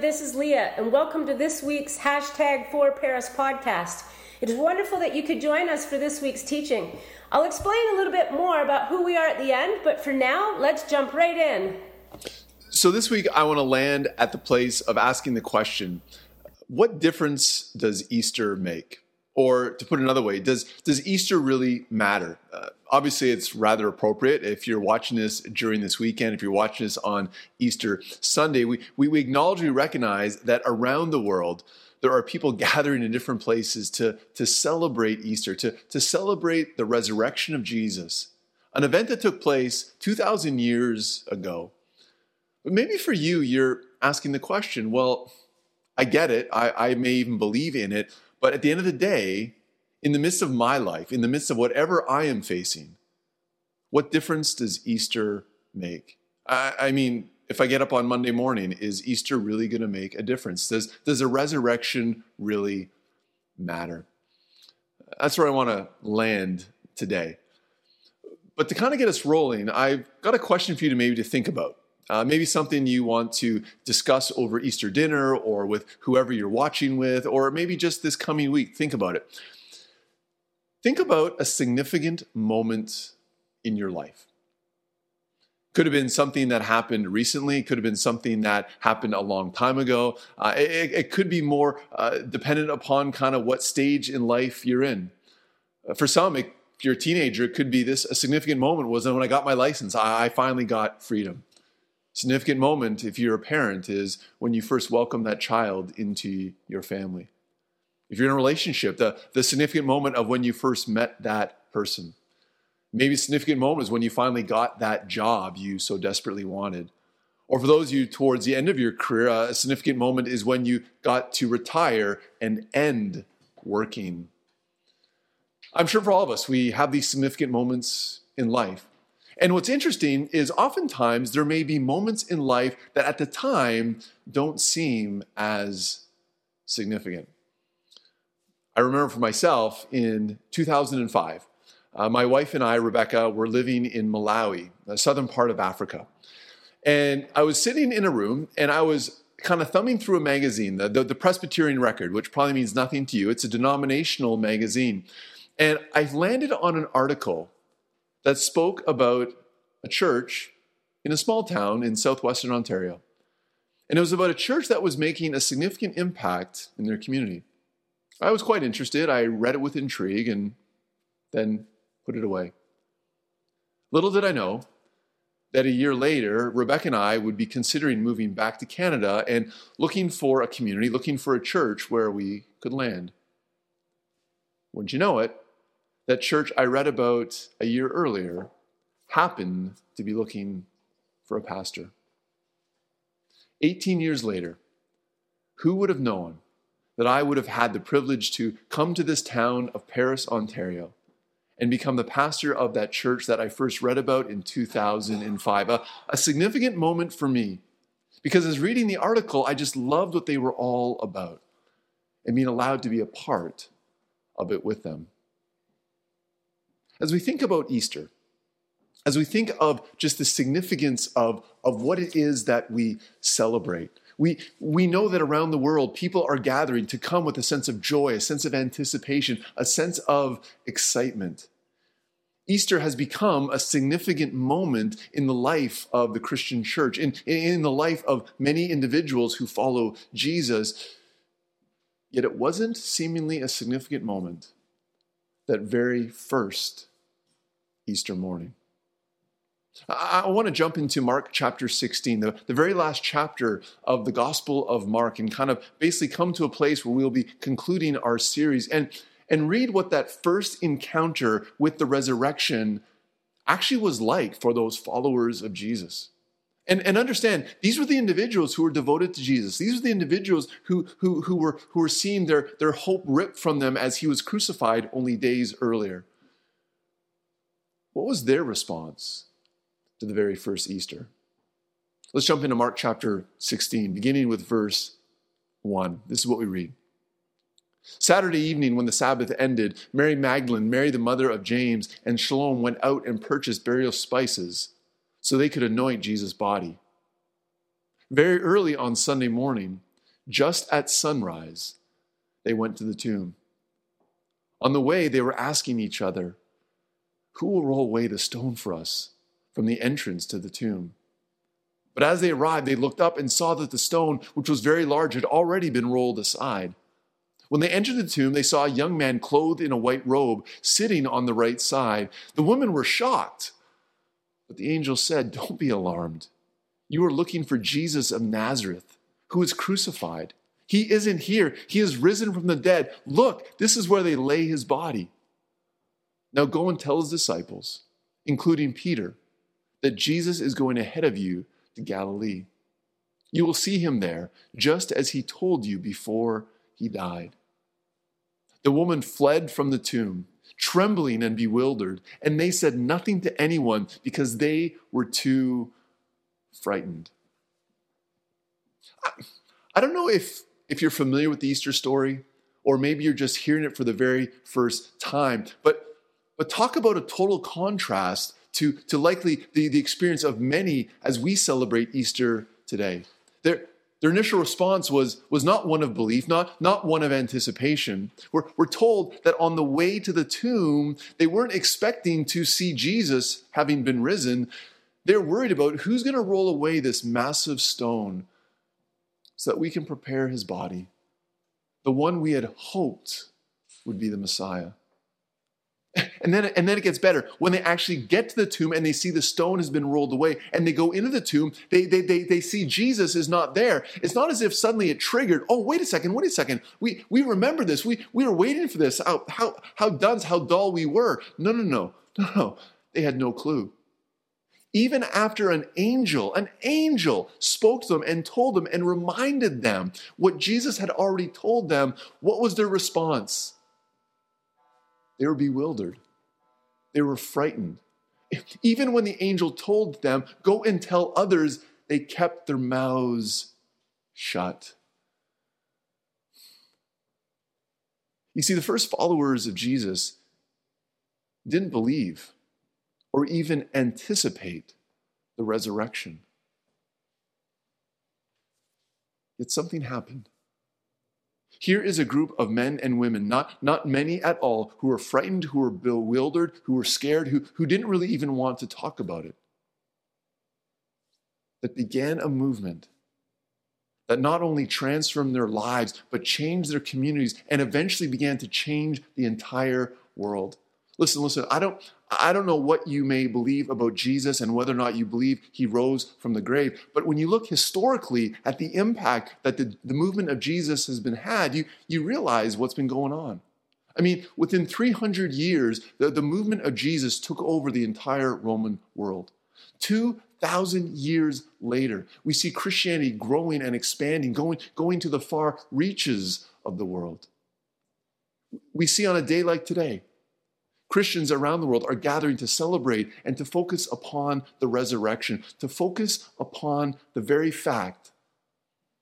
This is Leah, and welcome to this week's hashtag for Paris podcast. It is wonderful that you could join us for this week's teaching. I'll explain a little bit more about who we are at the end, but for now, let's jump right in. So, this week I want to land at the place of asking the question what difference does Easter make? Or to put it another way, does, does Easter really matter? Uh, obviously, it's rather appropriate if you're watching this during this weekend, if you're watching this on Easter Sunday. We, we, we acknowledge, we recognize that around the world, there are people gathering in different places to, to celebrate Easter, to, to celebrate the resurrection of Jesus, an event that took place 2,000 years ago. But maybe for you, you're asking the question well, I get it. I, I may even believe in it. But at the end of the day, in the midst of my life, in the midst of whatever I am facing, what difference does Easter make? I, I mean, if I get up on Monday morning, is Easter really going to make a difference? Does, does a resurrection really matter? That's where I want to land today. But to kind of get us rolling, I've got a question for you to maybe to think about. Uh, maybe something you want to discuss over Easter dinner or with whoever you're watching with, or maybe just this coming week. Think about it. Think about a significant moment in your life. Could have been something that happened recently, could have been something that happened a long time ago. Uh, it, it, could be more uh, dependent upon kind of what stage in life you're in. Uh, for some, it, if you're a teenager, it could be this a significant moment was when I got my license. I, I finally got freedom significant moment if you're a parent is when you first welcome that child into your family. If you're in a relationship, the, the significant moment of when you first met that person. Maybe significant moment is when you finally got that job you so desperately wanted. Or for those of you towards the end of your career, uh, a significant moment is when you got to retire and end working. I'm sure for all of us, we have these significant moments in life. And what's interesting is oftentimes there may be moments in life that at the time don't seem as significant. I remember for myself in 2005, uh, my wife and I, Rebecca, were living in Malawi, the southern part of Africa. And I was sitting in a room and I was kind of thumbing through a magazine, the, the, the Presbyterian Record, which probably means nothing to you. It's a denominational magazine. And I landed on an article that spoke about a church in a small town in southwestern Ontario. And it was about a church that was making a significant impact in their community. I was quite interested. I read it with intrigue and then put it away. Little did I know that a year later, Rebecca and I would be considering moving back to Canada and looking for a community, looking for a church where we could land. Wouldn't you know it, that church I read about a year earlier happened to be looking for a pastor. 18 years later, who would have known that I would have had the privilege to come to this town of Paris, Ontario, and become the pastor of that church that I first read about in 2005? A, a significant moment for me because as reading the article, I just loved what they were all about and being allowed to be a part of it with them. As we think about Easter, as we think of just the significance of, of what it is that we celebrate, we, we know that around the world, people are gathering to come with a sense of joy, a sense of anticipation, a sense of excitement. Easter has become a significant moment in the life of the Christian church, in, in the life of many individuals who follow Jesus. Yet it wasn't seemingly a significant moment that very first Easter morning. I, I want to jump into Mark chapter 16, the, the very last chapter of the Gospel of Mark, and kind of basically come to a place where we'll be concluding our series and, and read what that first encounter with the resurrection actually was like for those followers of Jesus. And, and understand, these were the individuals who were devoted to Jesus. These were the individuals who, who, who, were, who were seeing their, their hope ripped from them as he was crucified only days earlier. What was their response to the very first Easter? Let's jump into Mark chapter 16, beginning with verse 1. This is what we read. Saturday evening, when the Sabbath ended, Mary Magdalene, Mary the mother of James, and Salome went out and purchased burial spices so they could anoint Jesus' body. Very early on Sunday morning, just at sunrise, they went to the tomb. On the way, they were asking each other, Who will roll away the stone for us from the entrance to the tomb? But as they arrived, they looked up and saw that the stone, which was very large, had already been rolled aside. When they entered the tomb, they saw a young man clothed in a white robe sitting on the right side. The women were shocked. But the angel said, Don't be alarmed. You are looking for Jesus of Nazareth, who was crucified. He isn't here. He is risen from the dead. Look, this is where they lay his body. Now go and tell his disciples, including Peter, that Jesus is going ahead of you to Galilee. You will see him there, just as he told you before he died. The woman fled from the tomb, trembling and bewildered, and they said nothing to anyone because they were too frightened. I, I don't know if if you're familiar with the Easter story, or maybe you're just hearing it for the very first time. But, but talk about a total contrast to, to likely the, the experience of many as we celebrate Easter today. Their, their initial response was, was not one of belief, not, not one of anticipation. We're, we're told that on the way to the tomb, they weren't expecting to see Jesus having been risen. They're worried about who's going to roll away this massive stone so that we can prepare his body, the one we had hoped would be the Messiah. And then, and then it gets better. When they actually get to the tomb and they see the stone has been rolled away and they go into the tomb, they, they, they, they see Jesus is not there. It's not as if suddenly it triggered, oh, wait a second, wait a second. We, we remember this. We, we were waiting for this. How, how, how dunce, how dull we were. No, no, no, no, no. They had no clue even after an angel, an angel spoke to them and told them and reminded them what Jesus had already told them, what was their response? They were bewildered. They were frightened. Even when the angel told them, go and tell others, they kept their mouths shut. You see, the first followers of Jesus didn't believe or even anticipate the resurrection. Yet something happened. Here is a group of men and women, not, not many at all, who were frightened, who were bewildered, who were scared, who, who didn't really even want to talk about it. That began a movement that not only transformed their lives, but changed their communities and eventually began to change the entire world. Listen, listen, I don't, I don't know what you may believe about Jesus and whether or not you believe he rose from the grave, but when you look historically at the impact that the, the movement of Jesus has been had, you, you realize what's been going on. I mean, within 300 years, the, the movement of Jesus took over the entire Roman world. 2,000 years later, we see Christianity growing and expanding, going, going to the far reaches of the world. We see on a day like today, Christians around the world are gathering to celebrate and to focus upon the resurrection, to focus upon the very fact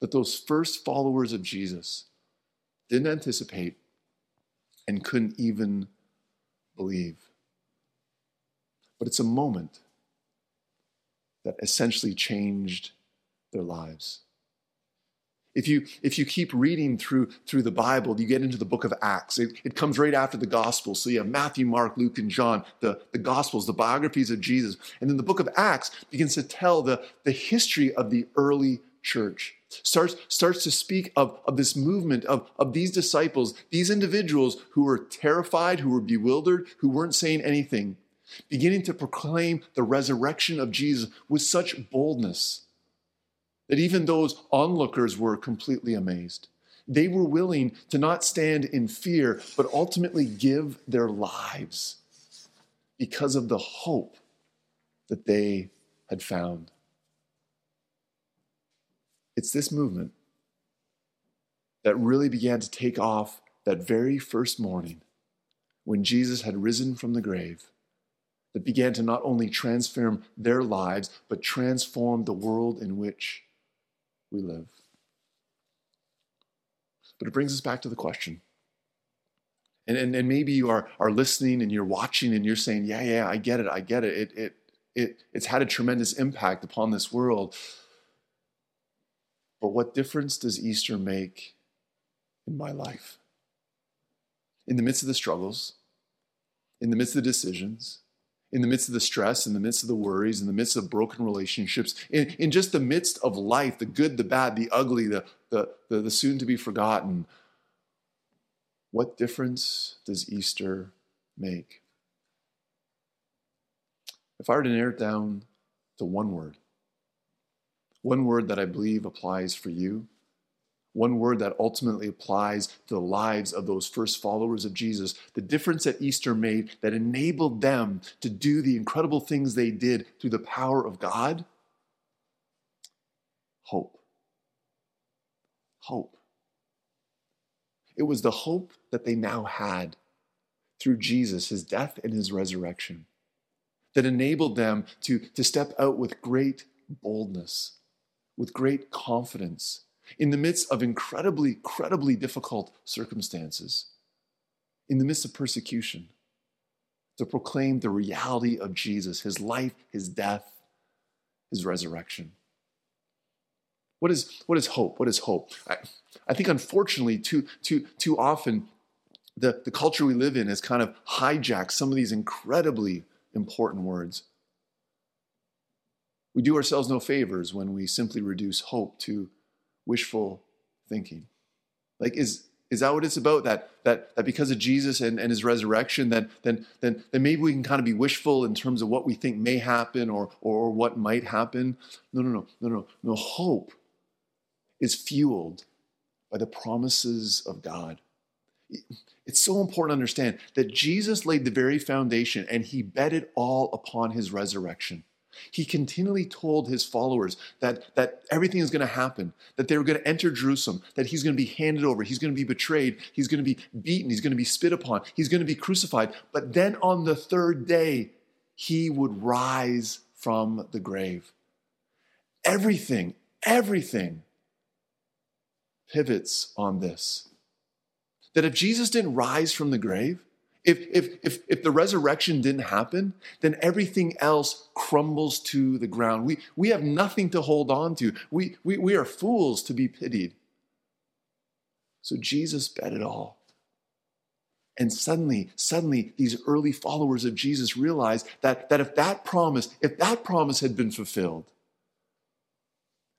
that those first followers of Jesus didn't anticipate and couldn't even believe. But it's a moment that essentially changed their lives. If you, if you keep reading through, through the Bible, you get into the book of Acts. It, it comes right after the Gospels. So you have Matthew, Mark, Luke, and John, the, the Gospels, the biographies of Jesus. And then the book of Acts begins to tell the, the history of the early church. Starts, starts to speak of, of this movement of, of these disciples, these individuals who were terrified, who were bewildered, who weren't saying anything, beginning to proclaim the resurrection of Jesus with such boldness that even those onlookers were completely amazed. They were willing to not stand in fear, but ultimately give their lives because of the hope that they had found. It's this movement that really began to take off that very first morning when Jesus had risen from the grave that began to not only transform their lives, but transform the world in which we live. But it brings us back to the question. And, and, and maybe you are, are listening and you're watching and you're saying, yeah, yeah, I get it, I get it. It, it, it. It's had a tremendous impact upon this world. But what difference does Easter make in my life? In the midst of the struggles, in the midst of the decisions, in the midst of the stress, in the midst of the worries, in the midst of broken relationships, in, in just the midst of life, the good, the bad, the ugly, the, the, the, the soon to be forgotten, what difference does Easter make? If I were to narrow it down to one word, one word that I believe applies for you, one word that ultimately applies to the lives of those first followers of Jesus, the difference that Easter made that enabled them to do the incredible things they did through the power of God hope. Hope. It was the hope that they now had through Jesus, his death and his resurrection, that enabled them to, to step out with great boldness, with great confidence in the midst of incredibly, incredibly difficult circumstances, in the midst of persecution, to proclaim the reality of Jesus, his life, his death, his resurrection. What is, what is hope? What is hope? I, I think, unfortunately, too, too, too often, the, the culture we live in has kind of hijacked some of these incredibly important words. We do ourselves no favors when we simply reduce hope to wishful thinking. Like, is, is that what it's about? That, that, that because of Jesus and, and his resurrection, then, then, then, then maybe we can kind of be wishful in terms of what we think may happen or, or what might happen? No, no, no, no, no. No, hope is fueled by the promises of God. It's so important to understand that Jesus laid the very foundation and he bet it all upon his resurrection. He continually told his followers that, that everything is going to happen, that they were going to enter Jerusalem, that he's going to be handed over, he's going to be betrayed, he's going to be beaten, he's going to be spit upon, he's going to be crucified. But then on the third day, he would rise from the grave. Everything, everything pivots on this. That if Jesus didn't rise from the grave, if, if, if, if the resurrection didn't happen, then everything else crumbles to the ground. We, we have nothing to hold on to. We, we, we are fools to be pitied. So Jesus bet it all. And suddenly, suddenly, these early followers of Jesus realized that, that if that promise, if that promise had been fulfilled,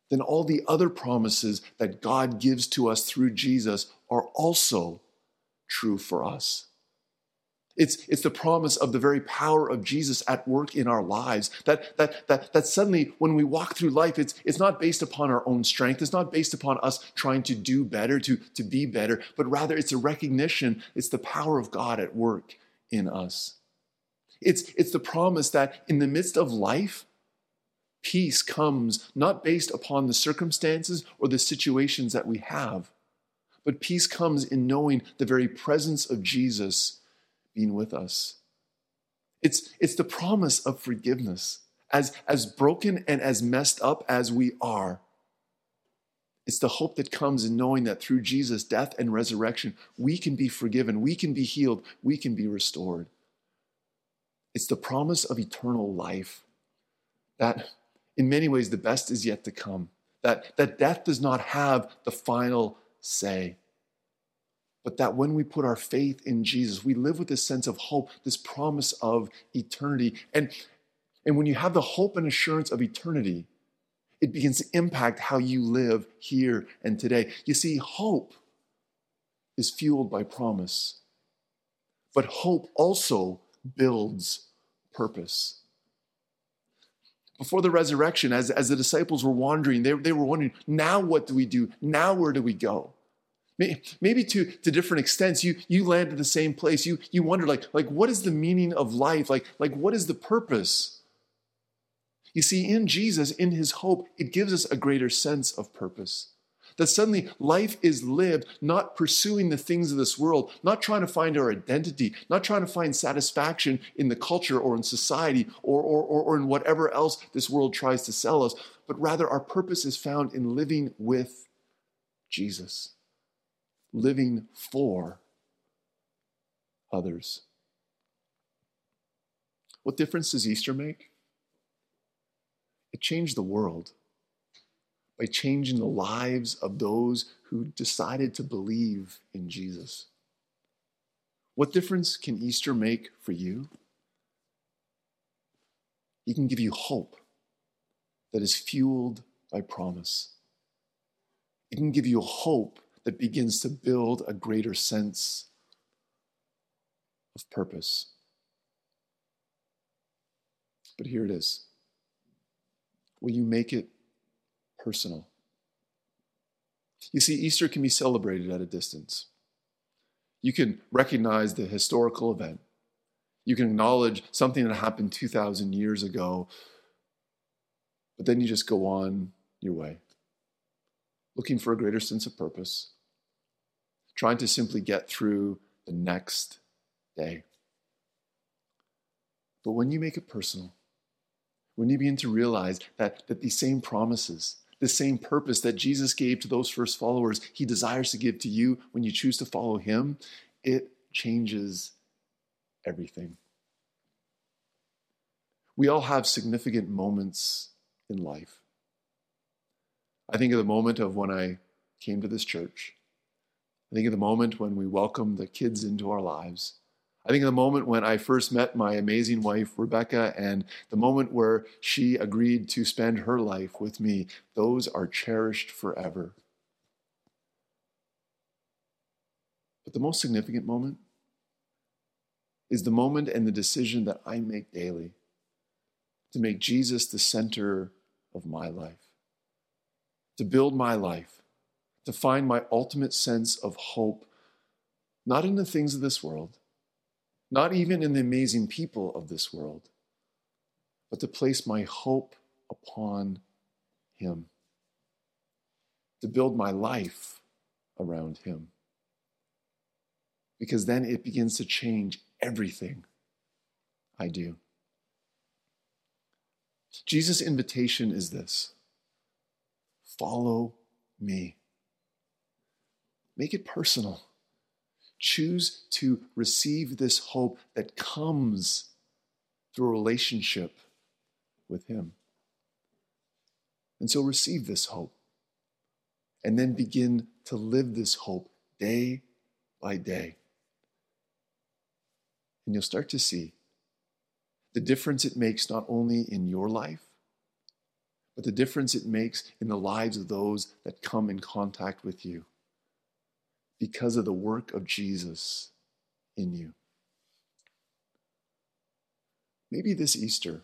then all the other promises that God gives to us through Jesus are also true for us. It's, it's the promise of the very power of Jesus at work in our lives. That, that, that, that suddenly, when we walk through life, it's, it's not based upon our own strength. It's not based upon us trying to do better, to, to be better, but rather it's a recognition, it's the power of God at work in us. It's, it's the promise that in the midst of life, peace comes not based upon the circumstances or the situations that we have, but peace comes in knowing the very presence of Jesus being with us. It's, it's the promise of forgiveness. As, as broken and as messed up as we are, it's the hope that comes in knowing that through Jesus' death and resurrection, we can be forgiven, we can be healed, we can be restored. It's the promise of eternal life that, in many ways, the best is yet to come, that, that death does not have the final say but that when we put our faith in Jesus, we live with this sense of hope, this promise of eternity. And, and when you have the hope and assurance of eternity, it begins to impact how you live here and today. You see, hope is fueled by promise, but hope also builds purpose. Before the resurrection, as, as the disciples were wandering, they, they were wondering, now what do we do? Now where do we go? Maybe to, to different extents, you, you land at the same place. You, you wonder, like, like, what is the meaning of life? Like, like, what is the purpose? You see, in Jesus, in his hope, it gives us a greater sense of purpose. That suddenly life is lived not pursuing the things of this world, not trying to find our identity, not trying to find satisfaction in the culture or in society or, or, or, or in whatever else this world tries to sell us, but rather our purpose is found in living with Jesus living for others. What difference does Easter make? It changed the world. by changing the lives of those who decided to believe in Jesus. What difference can Easter make for you? It can give you hope that is fueled by promise. It can give you hope that begins to build a greater sense of purpose. But here it is. Will you make it personal? You see, Easter can be celebrated at a distance. You can recognize the historical event. You can acknowledge something that happened 2,000 years ago, but then you just go on your way, looking for a greater sense of purpose, trying to simply get through the next day. But when you make it personal, when you begin to realize that, that these same promises, the same purpose that Jesus gave to those first followers, he desires to give to you when you choose to follow him, it changes everything. We all have significant moments in life. I think of the moment of when I came to this church. I think of the moment when we welcomed the kids into our lives. I think of the moment when I first met my amazing wife, Rebecca, and the moment where she agreed to spend her life with me. Those are cherished forever. But the most significant moment is the moment and the decision that I make daily to make Jesus the center of my life, to build my life, to find my ultimate sense of hope, not in the things of this world, not even in the amazing people of this world, but to place my hope upon Him, to build my life around Him. Because then it begins to change everything I do. Jesus' invitation is this follow me. Make it personal. Choose to receive this hope that comes through a relationship with Him. And so receive this hope and then begin to live this hope day by day. And you'll start to see the difference it makes not only in your life, but the difference it makes in the lives of those that come in contact with you because of the work of Jesus in you. Maybe this Easter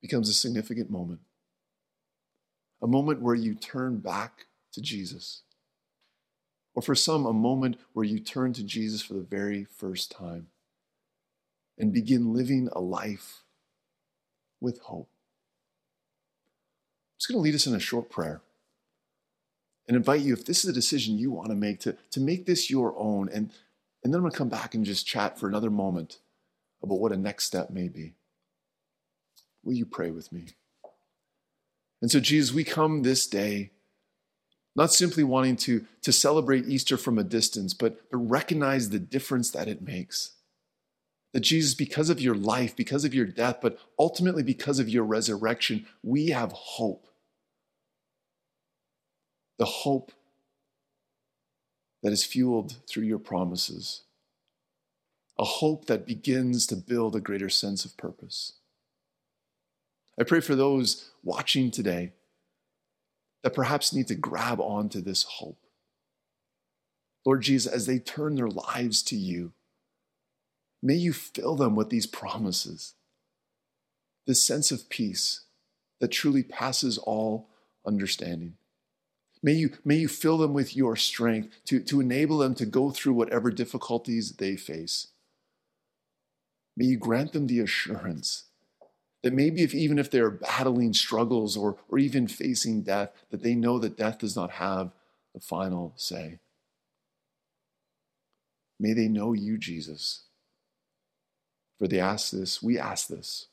becomes a significant moment, a moment where you turn back to Jesus. Or for some, a moment where you turn to Jesus for the very first time and begin living a life with hope. Just going to lead us in a short prayer and invite you, if this is a decision you want to make, to, to make this your own. And, and then I'm going to come back and just chat for another moment about what a next step may be. Will you pray with me? And so, Jesus, we come this day not simply wanting to, to celebrate Easter from a distance, but, but recognize the difference that it makes. That Jesus, because of your life, because of your death, but ultimately because of your resurrection, we have hope. The hope that is fueled through your promises. A hope that begins to build a greater sense of purpose. I pray for those watching today that perhaps need to grab onto this hope. Lord Jesus, as they turn their lives to you, May you fill them with these promises, this sense of peace that truly passes all understanding. May you, may you fill them with your strength to, to enable them to go through whatever difficulties they face. May you grant them the assurance that maybe if even if they're battling struggles or, or even facing death, that they know that death does not have the final say. May they know you, Jesus for they ask this, we ask this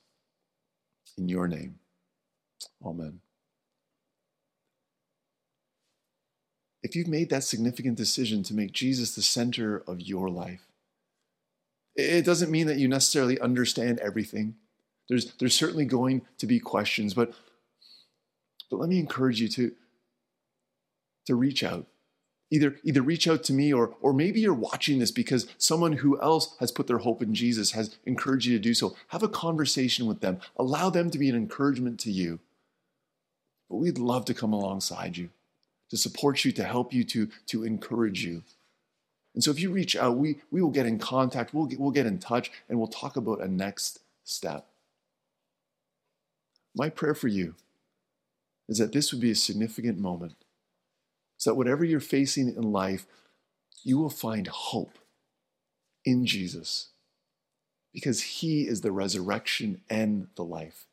in your name. Amen. If you've made that significant decision to make Jesus the center of your life, it doesn't mean that you necessarily understand everything. There's, there's certainly going to be questions, but But let me encourage you to, to reach out. Either, either reach out to me or, or maybe you're watching this because someone who else has put their hope in Jesus has encouraged you to do so. Have a conversation with them. Allow them to be an encouragement to you. But we'd love to come alongside you, to support you, to help you, to, to encourage you. And so if you reach out, we, we will get in contact, we'll get, we'll get in touch, and we'll talk about a next step. My prayer for you is that this would be a significant moment so that whatever you're facing in life, you will find hope in Jesus because he is the resurrection and the life.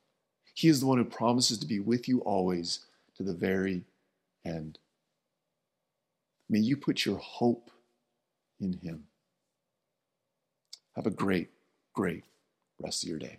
He is the one who promises to be with you always to the very end. May you put your hope in him. Have a great, great rest of your day.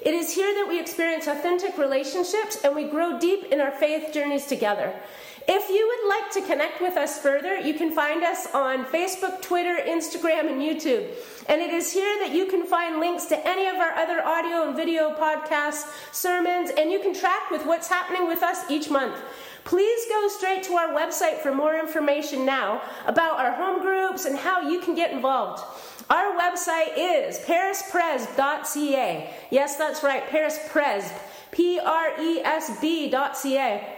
It is here that we experience authentic relationships and we grow deep in our faith journeys together. If you would like to connect with us further, you can find us on Facebook, Twitter, Instagram, and YouTube. And it is here that you can find links to any of our other audio and video podcasts, sermons, and you can track with what's happening with us each month. Please go straight to our website for more information now about our home groups and how you can get involved. Our website is parispresb.ca. Yes, that's right, parispresb, P R E S B.ca.